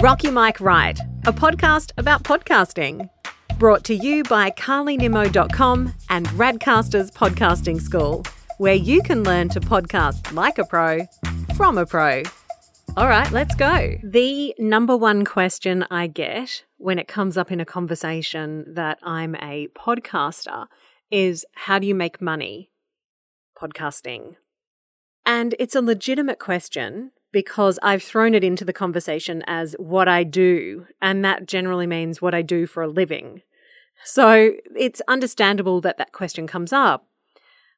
Rock Mike Mic Right, a podcast about podcasting. Brought to you by carlynimmo.com and Radcasters Podcasting School, where you can learn to podcast like a pro from a pro. All right, let's go. The number one question I get when it comes up in a conversation that I'm a podcaster is how do you make money podcasting? And it's a legitimate question because I've thrown it into the conversation as what I do, and that generally means what I do for a living. So it's understandable that that question comes up.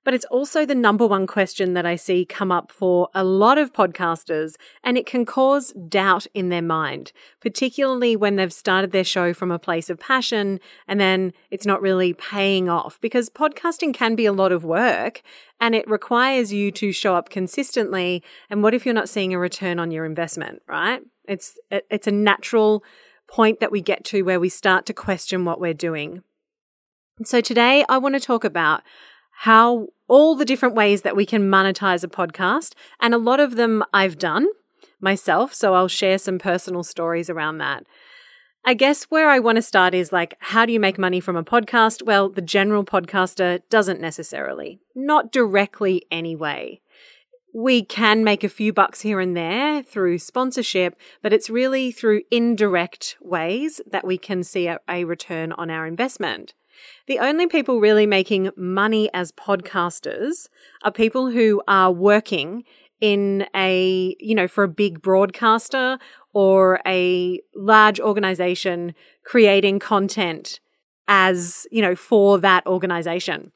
But it's also the number one question that I see come up for a lot of podcasters, and it can cause doubt in their mind, particularly when they've started their show from a place of passion and then it's not really paying off because podcasting can be a lot of work and it requires you to show up consistently. And what if you're not seeing a return on your investment, right? It's, it's a natural point that we get to where we start to question what we're doing. So today I want to talk about how all the different ways that we can monetize a podcast. And a lot of them I've done myself. So I'll share some personal stories around that. I guess where I want to start is like, how do you make money from a podcast? Well, the general podcaster doesn't necessarily, not directly anyway. We can make a few bucks here and there through sponsorship, but it's really through indirect ways that we can see a, a return on our investment. The only people really making money as podcasters are people who are working in a, you know, for a big broadcaster or a large organization creating content as, you know, for that organization.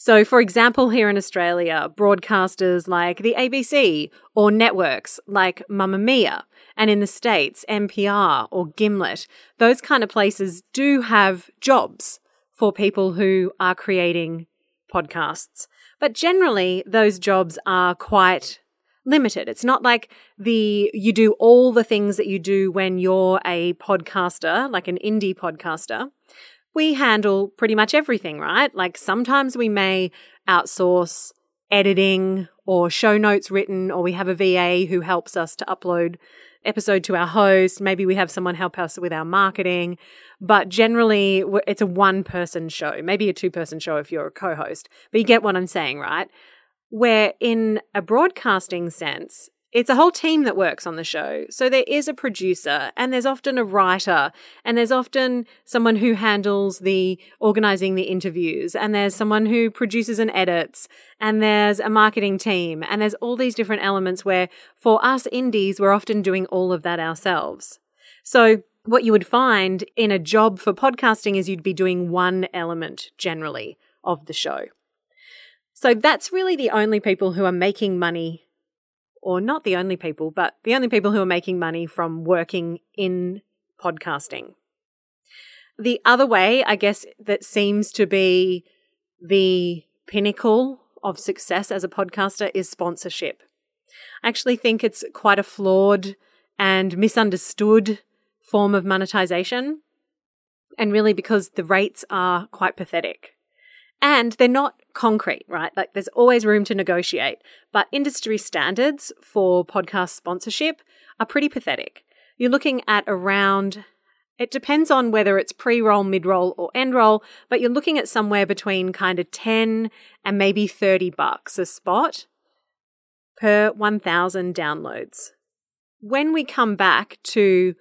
So, for example, here in Australia, broadcasters like the ABC or networks like Mamamia, and in the States, NPR or Gimlet, those kind of places do have jobs for people who are creating podcasts. But generally, those jobs are quite limited. It's not like the you do all the things that you do when you're a podcaster, like an indie podcaster. We handle pretty much everything, right? Like sometimes we may outsource editing or show notes written, or we have a VA who helps us to upload episode to our host. Maybe we have someone help us with our marketing, but generally it's a one person show, maybe a two person show if you're a co host. But you get what I'm saying, right? Where in a broadcasting sense, it's a whole team that works on the show. So there is a producer and there's often a writer and there's often someone who handles the organizing the interviews and there's someone who produces and edits and there's a marketing team and there's all these different elements where for us indies, we're often doing all of that ourselves. So what you would find in a job for podcasting is you'd be doing one element generally of the show. So that's really the only people who are making money or not the only people, but the only people who are making money from working in podcasting. The other way, I guess, that seems to be the pinnacle of success as a podcaster is sponsorship. I actually think it's quite a flawed and misunderstood form of monetization. And really, because the rates are quite pathetic. And they're not concrete, right? Like there's always room to negotiate. But industry standards for podcast sponsorship are pretty pathetic. You're looking at around, it depends on whether it's pre roll, mid roll, or end roll, but you're looking at somewhere between kind of 10 and maybe 30 bucks a spot per 1,000 downloads. When we come back to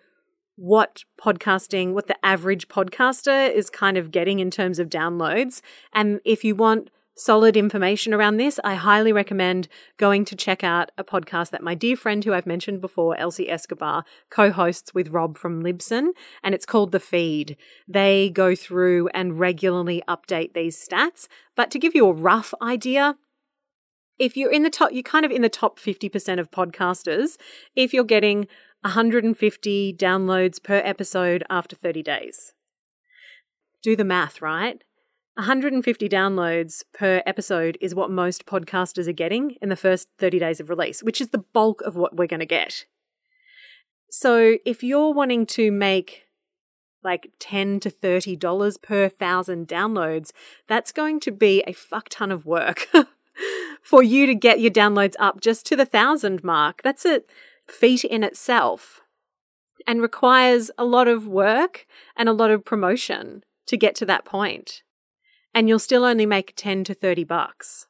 what podcasting, what the average podcaster is kind of getting in terms of downloads. And if you want solid information around this, I highly recommend going to check out a podcast that my dear friend who I've mentioned before, Elsie Escobar, co hosts with Rob from Libsyn, and it's called The Feed. They go through and regularly update these stats. But to give you a rough idea, if you're in the top, you're kind of in the top 50% of podcasters, if you're getting 150 downloads per episode after 30 days. Do the math, right? 150 downloads per episode is what most podcasters are getting in the first 30 days of release, which is the bulk of what we're going to get. So if you're wanting to make like 10 to 30 dollars per thousand downloads, that's going to be a fuck ton of work for you to get your downloads up just to the thousand mark. That's a feat in itself. and requires a lot of work and a lot of promotion to get to that point. And you'll still only make 10 to 30 bucks.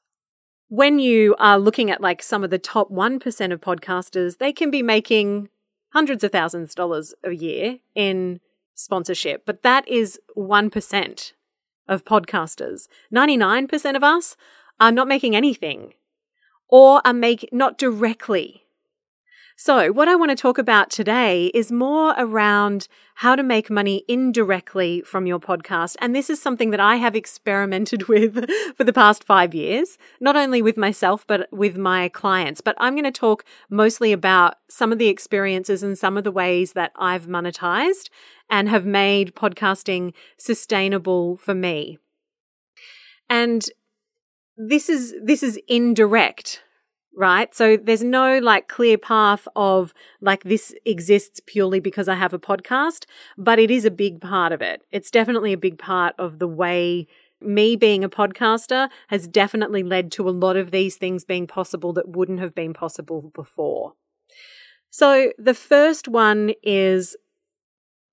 When you are looking at like some of the top 1% of podcasters, they can be making hundreds of thousands of dollars a year in sponsorship, but that is 1% of podcasters. 99% of us are not making anything or are make not directly so, what I want to talk about today is more around how to make money indirectly from your podcast. And this is something that I have experimented with for the past five years, not only with myself, but with my clients. But I'm going to talk mostly about some of the experiences and some of the ways that I've monetized and have made podcasting sustainable for me. And this is this is indirect right? So there's no like clear path of like this exists purely because I have a podcast, but it is a big part of it. It's definitely a big part of the way me being a podcaster has definitely led to a lot of these things being possible that wouldn't have been possible before. So the first one is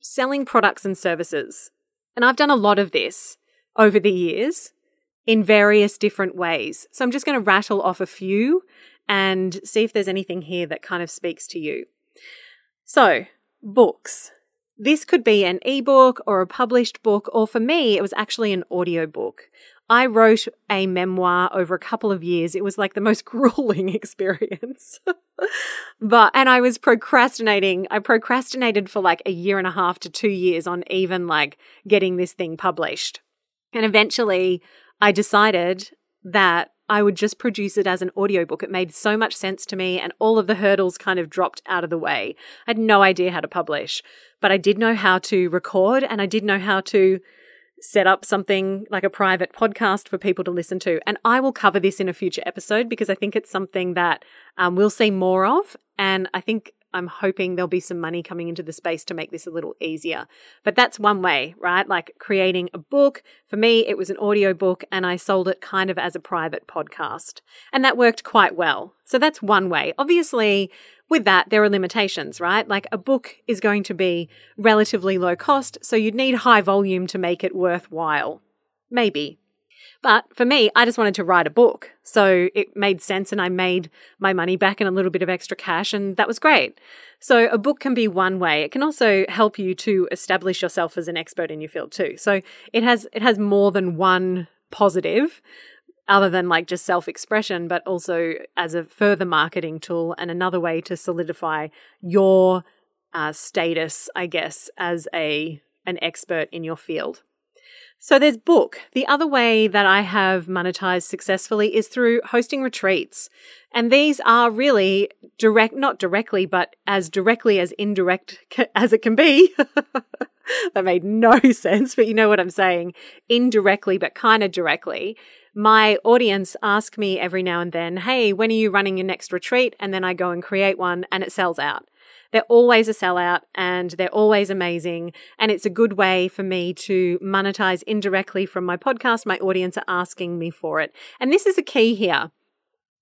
selling products and services. And I've done a lot of this over the years in various different ways. So I'm just going to rattle off a few and see if there's anything here that kind of speaks to you. So, books. This could be an ebook or a published book, or for me, it was actually an audiobook. I wrote a memoir over a couple of years. It was like the most grueling experience. but, and I was procrastinating. I procrastinated for like a year and a half to two years on even like getting this thing published. And eventually I decided that I would just produce it as an audiobook. It made so much sense to me, and all of the hurdles kind of dropped out of the way. I had no idea how to publish, but I did know how to record and I did know how to set up something like a private podcast for people to listen to. And I will cover this in a future episode because I think it's something that um, we'll see more of. And I think I'm hoping there'll be some money coming into the space to make this a little easier. But that's one way, right? Like creating a book. For me, it was an audio book and I sold it kind of as a private podcast. And that worked quite well. So that's one way. Obviously, with that, there are limitations, right? Like a book is going to be relatively low cost, so you'd need high volume to make it worthwhile. Maybe. But for me, I just wanted to write a book. So it made sense and I made my money back and a little bit of extra cash, and that was great. So a book can be one way. It can also help you to establish yourself as an expert in your field too. So it has it has more than one positive other than like just self-expression but also as a further marketing tool and another way to solidify your uh, status i guess as a an expert in your field so there's book. The other way that I have monetized successfully is through hosting retreats. And these are really direct, not directly, but as directly as indirect as it can be. that made no sense, but you know what I'm saying. Indirectly, but kind of directly. My audience ask me every now and then, Hey, when are you running your next retreat? And then I go and create one and it sells out. They're always a sellout and they're always amazing. And it's a good way for me to monetize indirectly from my podcast. My audience are asking me for it. And this is a key here.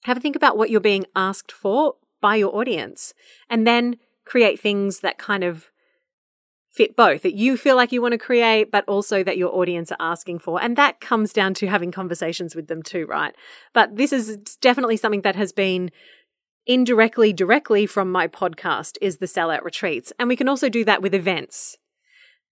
Have a think about what you're being asked for by your audience and then create things that kind of fit both that you feel like you want to create, but also that your audience are asking for. And that comes down to having conversations with them too, right? But this is definitely something that has been indirectly, directly from my podcast is the sellout retreats. And we can also do that with events.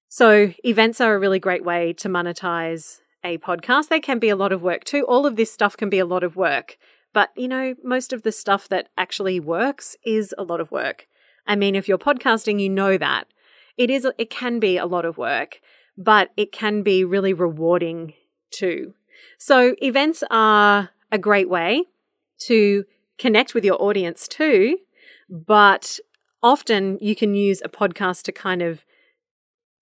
So, events are a really great way to monetize a podcast. They can be a lot of work too. All of this stuff can be a lot of work. But, you know, most of the stuff that actually works is a lot of work. I mean, if you're podcasting, you know that. It is it can be a lot of work, but it can be really rewarding too. So, events are a great way to connect with your audience too, but often you can use a podcast to kind of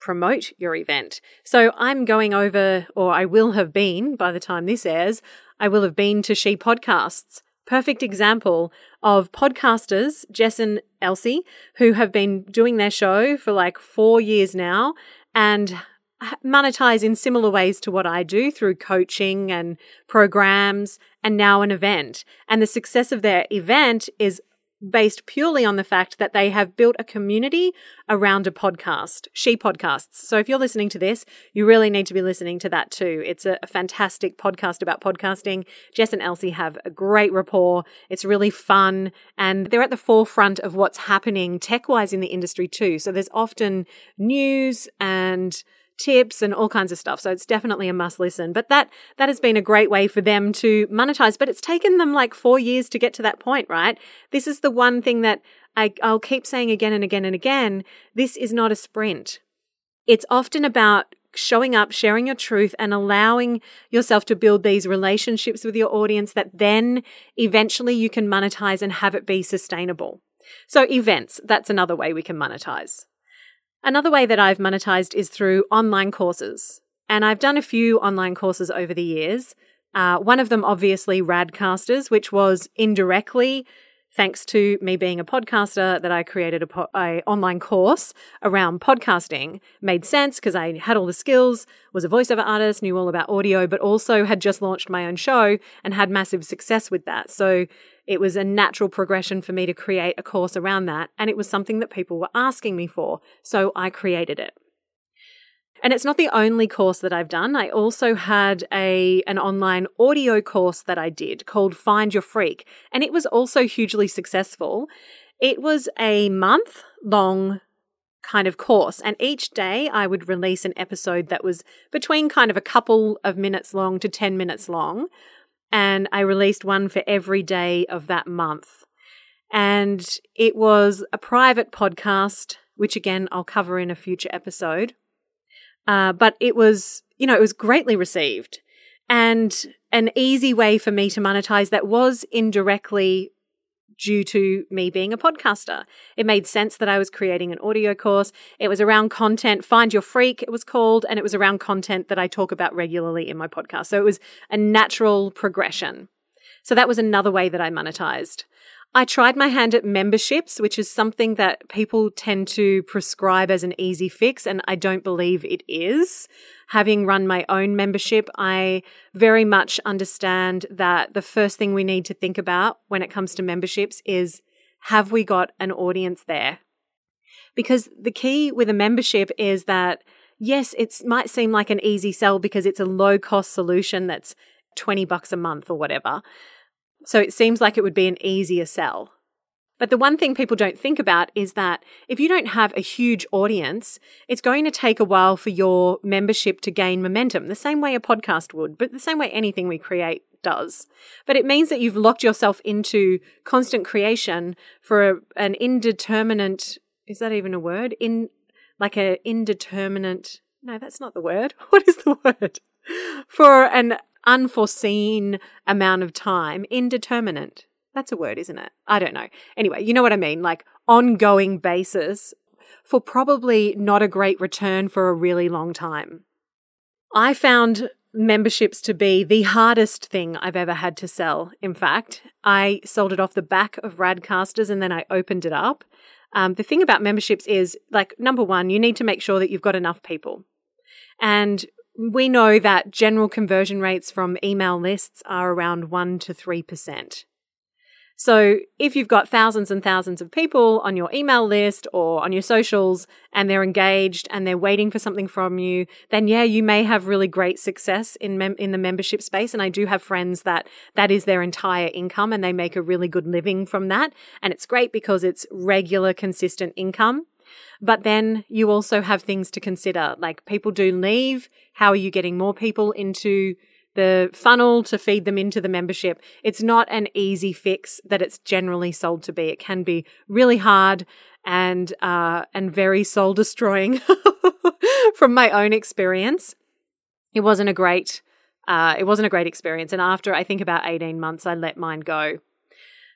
promote your event. So I'm going over, or I will have been by the time this airs, I will have been to She Podcasts. Perfect example of podcasters, Jess and Elsie, who have been doing their show for like four years now and monetize in similar ways to what I do through coaching and programs and now an event. And the success of their event is based purely on the fact that they have built a community around a podcast, She Podcasts. So if you're listening to this, you really need to be listening to that too. It's a, fantastic podcast about podcasting. Jess and Elsie have a great rapport. It's really fun and they're at the forefront of what's happening tech wise in the industry too. So there's often news and tips and all kinds of stuff. So it's definitely a must listen. But that that has been a great way for them to monetize. But it's taken them like four years to get to that point, right? This is the one thing that I, I'll keep saying again and again and again. This is not a sprint. It's often about showing up, sharing your truth, and allowing yourself to build these relationships with your audience that then eventually you can monetize and have it be sustainable. So, events, that's another way we can monetize. Another way that I've monetized is through online courses. And I've done a few online courses over the years. Uh, one of them, obviously, Radcasters, which was indirectly thanks to me being a podcaster that I created a, po- a online course around podcasting. Made sense because I had all the skills, was a voiceover artist, knew all about audio, but also had just launched my own show and had massive success with that. So it was a natural progression for me to create a course around that. And it was something that people were asking me for. So I created it. And it's not the only course that I've done. I also had a an online audio course that I did called Find Your Freak, and it was also hugely successful. It was a month long kind of course, and each day I would release an episode that was between kind of a couple of minutes long to 10 minutes long, and I released one for every day of that month. And it was a private podcast, which again I'll cover in a future episode. Uh, but it was, you know, it was greatly received and an easy way for me to monetize that was indirectly due to me being a podcaster. It made sense that I was creating an audio course. It was around content, Find Your Freak, it was called, and it was around content that I talk about regularly in my podcast. So it was a natural progression. So that was another way that I monetized. I tried my hand at memberships, which is something that people tend to prescribe as an easy fix, and I don't believe it is. Having run my own membership, I very much understand that the first thing we need to think about when it comes to memberships is have we got an audience there? Because the key with a membership is that, yes, it might seem like an easy sell because it's a low cost solution that's 20 bucks a month or whatever. So it seems like it would be an easier sell. But the one thing people don't think about is that if you don't have a huge audience, it's going to take a while for your membership to gain momentum, the same way a podcast would, but the same way anything we create does. But it means that you've locked yourself into constant creation for a, an indeterminate, is that even a word? In like a indeterminate, no, that's not the word. What is the word? For an unforeseen amount of time, indeterminate. That's a word, isn't it? I don't know. Anyway, you know what I mean? Like ongoing basis for probably not a great return for a really long time. I found memberships to be the hardest thing I've ever had to sell. In fact, I sold it off the back of Radcasters and then I opened it up. Um, the thing about memberships is like, number one, you need to make sure that you've got enough people. And we know that general conversion rates from email lists are around 1 to 3%. So if you've got thousands and thousands of people on your email list or on your socials and they're engaged and they're waiting for something from you, then yeah, you may have really great success in mem- in the membership space and I do have friends that that is their entire income and they make a really good living from that and it's great because it's regular consistent income. But then you also have things to consider. Like people do leave. How are you getting more people into the funnel to feed them into the membership? It's not an easy fix that it's generally sold to be. It can be really hard and uh, and very soul destroying from my own experience. It wasn't a great uh, it wasn't a great experience. And after I think about 18 months, I let mine go.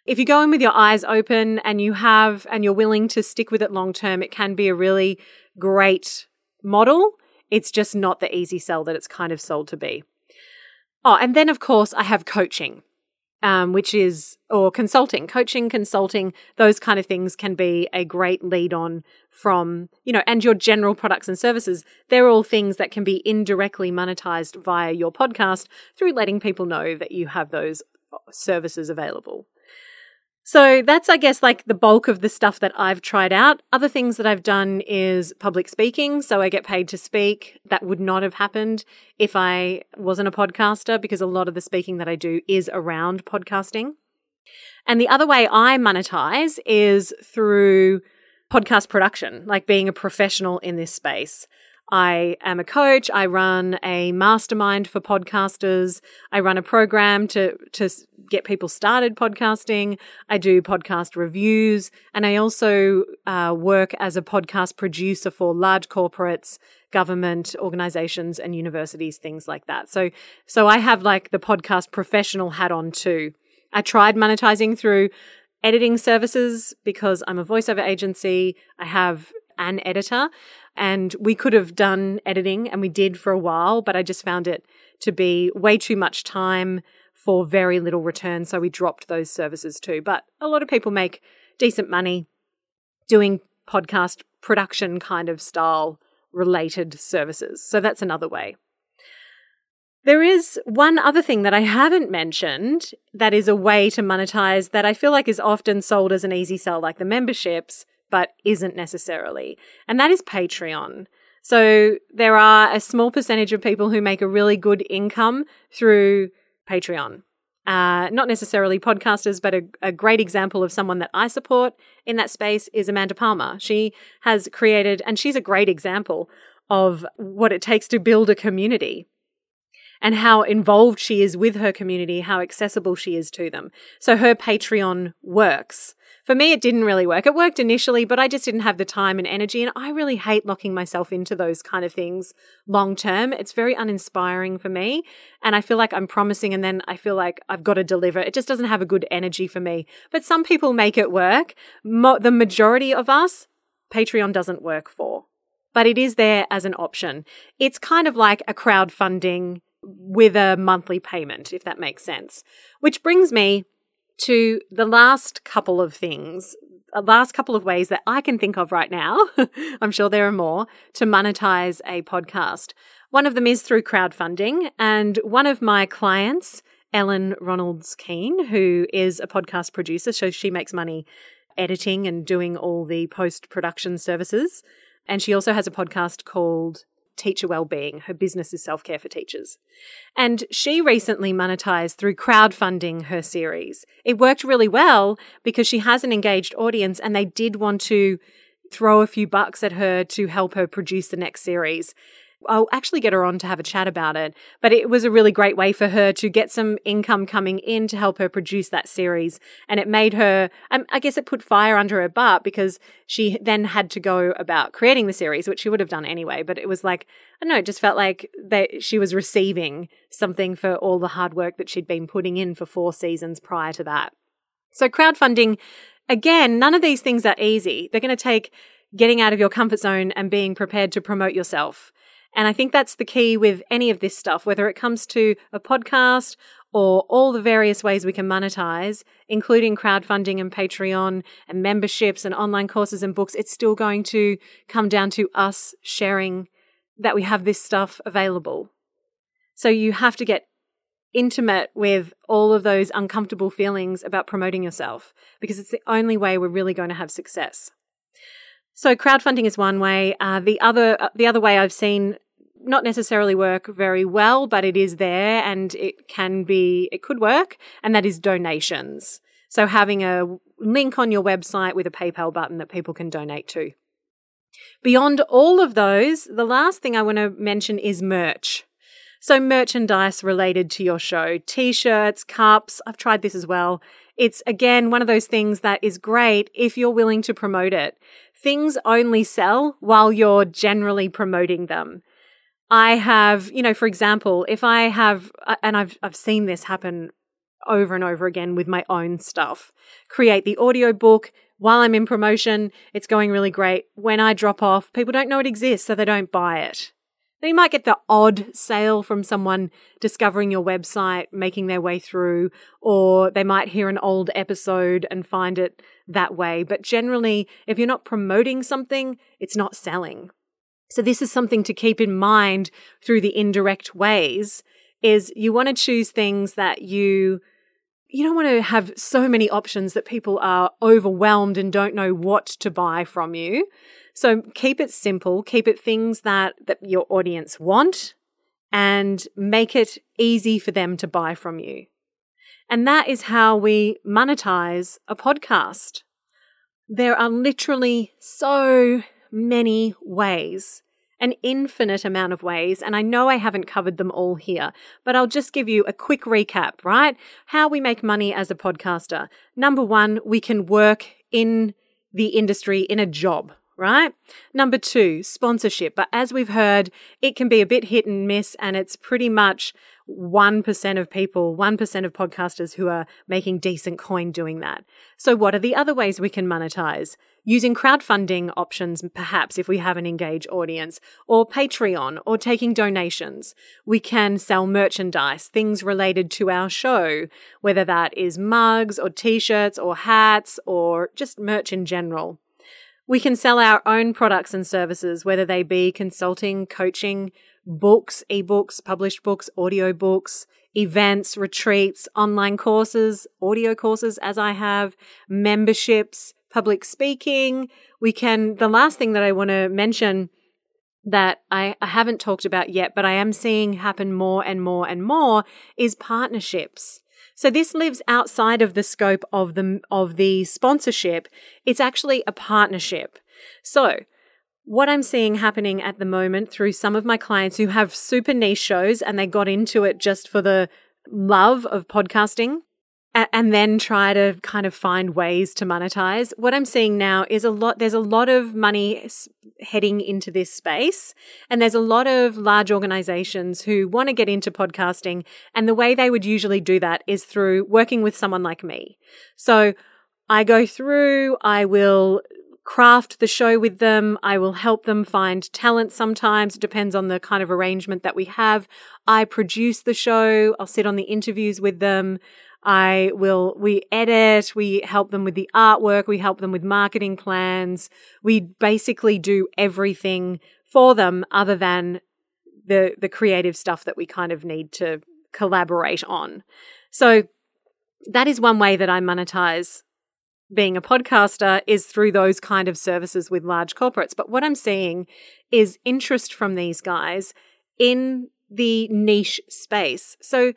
If you go in with your eyes open and you have and you're willing to stick with it long term, it can be a really great model. It's just not the easy sell that it's kind of sold to be. Oh, and then of course I have coaching. Um, which is, or consulting, coaching, consulting, those kind of things can be a great lead on from, you know, and your general products and services. They're all things that can be indirectly monetized via your podcast through letting people know that you have those services available. So that's, I guess, like the bulk of the stuff that I've tried out. Other things that I've done is public speaking. So I get paid to speak. That would not have happened if I wasn't a podcaster because a lot of the speaking that I do is around podcasting. And the other way I monetize is through podcast production, like being a professional in this space. I am a coach. I run a mastermind for podcasters. I run a program to, to get people started podcasting. I do podcast reviews. And I also uh, work as a podcast producer for large corporates, government organizations, and universities, things like that. So, so I have like the podcast professional hat on too. I tried monetizing through editing services because I'm a voiceover agency. I have an editor and we could have done editing and we did for a while, but I just found it to be way too much time for very little return. So we dropped those services too. But a lot of people make decent money doing podcast production kind of style related services. So that's another way. There is one other thing that I haven't mentioned that is a way to monetize that I feel like is often sold as an easy sell, like the memberships, but isn't necessarily. And that is Patreon. So there are a small percentage of people who make a really good income through Patreon. Uh, not necessarily podcasters, but a, a, great example of someone that I support in that space is Amanda Palmer. She has created, and she's a great example of what it takes to build a community and how involved she is with her community, how accessible she is to them. So her Patreon works. For me, it didn't really work. It worked initially, but I just didn't have the time and energy. And I really hate locking myself into those kind of things long term. It's very uninspiring for me. And I feel like I'm promising and then I feel like I've got to deliver. It just doesn't have a good energy for me. But some people make it work. Mo- the majority of us, Patreon doesn't work for. But it is there as an option. It's kind of like a crowdfunding with a monthly payment, if that makes sense. Which brings me to the last couple of things, uh, last couple of ways that I can think of right now. I'm sure there are more to monetize a podcast. One of them is through crowdfunding, and one of my clients, Ellen Ronalds Keene, who is a podcast producer, so she makes money editing and doing all the post production services. And she also has a podcast called teacher well-being. Her business is self-care for teachers. And she recently monetized through crowdfunding her series. It worked really well because she has an engaged audience and they did want to throw a few bucks at her to help her produce the next series. I'll actually get her on to have a chat about it. But it was a really great way for her to get some income coming in to help her produce that series. And it made her, um, I guess it put fire under her butt because she then had to go about creating the series, which she would have done anyway. But it was like, I don't know, it just felt like that she was receiving something for all the hard work that she'd been putting in for four seasons prior to that. So crowdfunding, again, none of these things are easy. They're going to take getting out of your comfort zone and being prepared to promote yourself. And I think that's the key with any of this stuff, whether it comes to a podcast or all the various ways we can monetize, including crowdfunding and Patreon and memberships and online courses and books. It's still going to come down to us sharing that we have this stuff available. So you have to get intimate with all of those uncomfortable feelings about promoting yourself because it's the only way we're really going to have success. So crowdfunding is one way. Uh, the other, uh, the other way I've seen not necessarily work very well, but it is there and it can be, it could work, and that is donations. So having a link on your website with a PayPal button that people can donate to. Beyond all of those, the last thing I want to mention is merch. So, merchandise related to your show, t shirts, cups. I've tried this as well. It's again one of those things that is great if you're willing to promote it. Things only sell while you're generally promoting them. I have, you know, for example, if I have, uh, and I've, I've seen this happen over and over again with my own stuff, create the audio book while I'm in promotion. It's going really great. When I drop off, people don't know it exists, so they don't buy it. Then you might get the odd sale from someone discovering your website, making their way through, or they might hear an old episode and find it that way. But generally, if you're not promoting something, it's not selling. So this is something to keep in mind through the indirect ways is you want to choose things that you you don't want to have so many options that people are overwhelmed and don't know what to buy from you. So keep it simple, keep it things that, that your audience want and make it easy for them to buy from you. And that is how we monetize a podcast. There are literally so many ways an infinite amount of ways, and I know I haven't covered them all here, but I'll just give you a quick recap, right? How we make money as a podcaster. Number one, we can work in the industry in a job, right? Number two, sponsorship. But as we've heard, it can be a bit hit and miss, and it's pretty much 1% of people, 1% of podcasters who are making decent coin doing that. So, what are the other ways we can monetize? Using crowdfunding options, perhaps if we have an engaged audience, or Patreon, or taking donations. We can sell merchandise, things related to our show, whether that is mugs or t shirts or hats or just merch in general. We can sell our own products and services, whether they be consulting, coaching, books, ebooks, published books, audio books, events, retreats, online courses, audio courses, as I have, memberships, public speaking. We can, the last thing that I want to mention that I, I haven't talked about yet, but I am seeing happen more and more and more is partnerships. So this lives outside of the scope of the of the sponsorship. It's actually a partnership. So what I'm seeing happening at the moment through some of my clients who have super niche shows and they got into it just for the love of podcasting and then try to kind of find ways to monetize. What I'm seeing now is a lot, there's a lot of money heading into this space. And there's a lot of large organizations who want to get into podcasting. And the way they would usually do that is through working with someone like me. So I go through, I will craft the show with them. I will help them find talent sometimes. It depends on the kind of arrangement that we have. I produce the show. I'll sit on the interviews with them. I will, we edit, we help them with the artwork, we help them with marketing plans. We basically do everything for them other than the, the creative stuff that we kind of need to collaborate on. So that is one way that I monetize being a podcaster is through those kind of services with large corporates. But what I'm seeing is interest from these guys in the niche space. So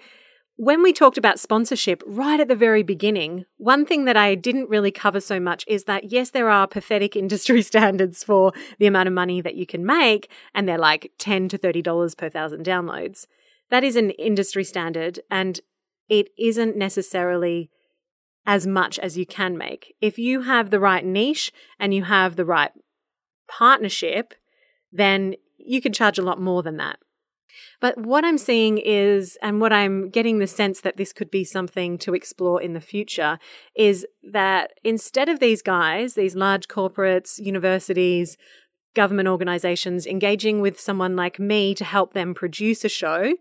when we talked about sponsorship right at the very beginning, one thing that I didn't really cover so much is that yes, there are pathetic industry standards for the amount of money that you can make, and they're like 10 to $30 per thousand downloads. That is an industry standard, and it isn't necessarily as much as you can make. If you have the right niche and you have the right partnership, then you can charge a lot more than that. But what I'm seeing is, and what I'm getting the sense that this could be something to explore in the future, is that instead of these guys, these large corporates, universities, government organizations engaging with someone like me to help them produce a show,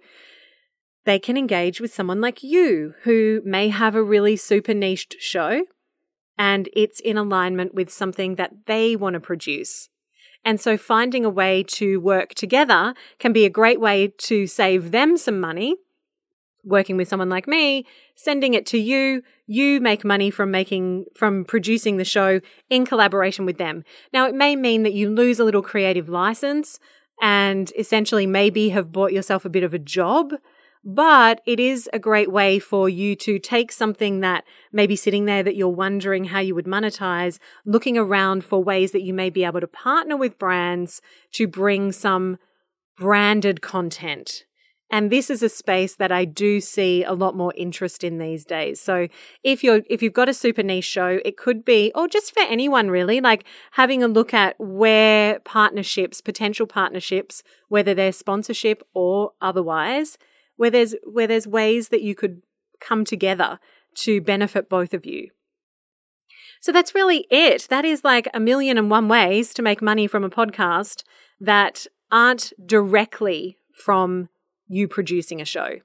they can engage with someone like you who may have a really super niched show and it's in alignment with something that they want to produce. And so finding a way to work together can be a great way to save them some money. Working with someone like me, sending it to you, you make money from making, from producing the show in collaboration with them. Now, it may mean that you lose a little creative license and essentially maybe have bought yourself a bit of a job but it is a great way for you to take something that may be sitting there that you're wondering how you would monetize, looking around for ways that you may be able to partner with brands to bring some branded content. And this is a space that I do see a lot more interest in these days. So if you're if you've got a super niche show, it could be or just for anyone really, like having a look at where partnerships, potential partnerships, whether they're sponsorship or otherwise, where there's where there's ways that you could come together to benefit both of you. So that's really it. That is like a million and one ways to make money from a podcast that aren't directly from you producing a show.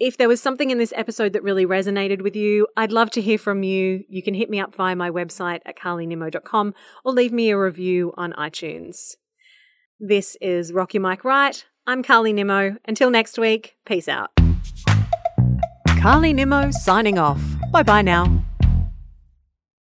If there was something in this episode that really resonated with you, I'd love to hear from you. You can hit me up via my website at carlynimmo.com or leave me a review on iTunes. This is Rock Your Mic Right. I'm Carly Nimmo. Until next week, peace out. Carly Nimmo signing off. Bye bye now.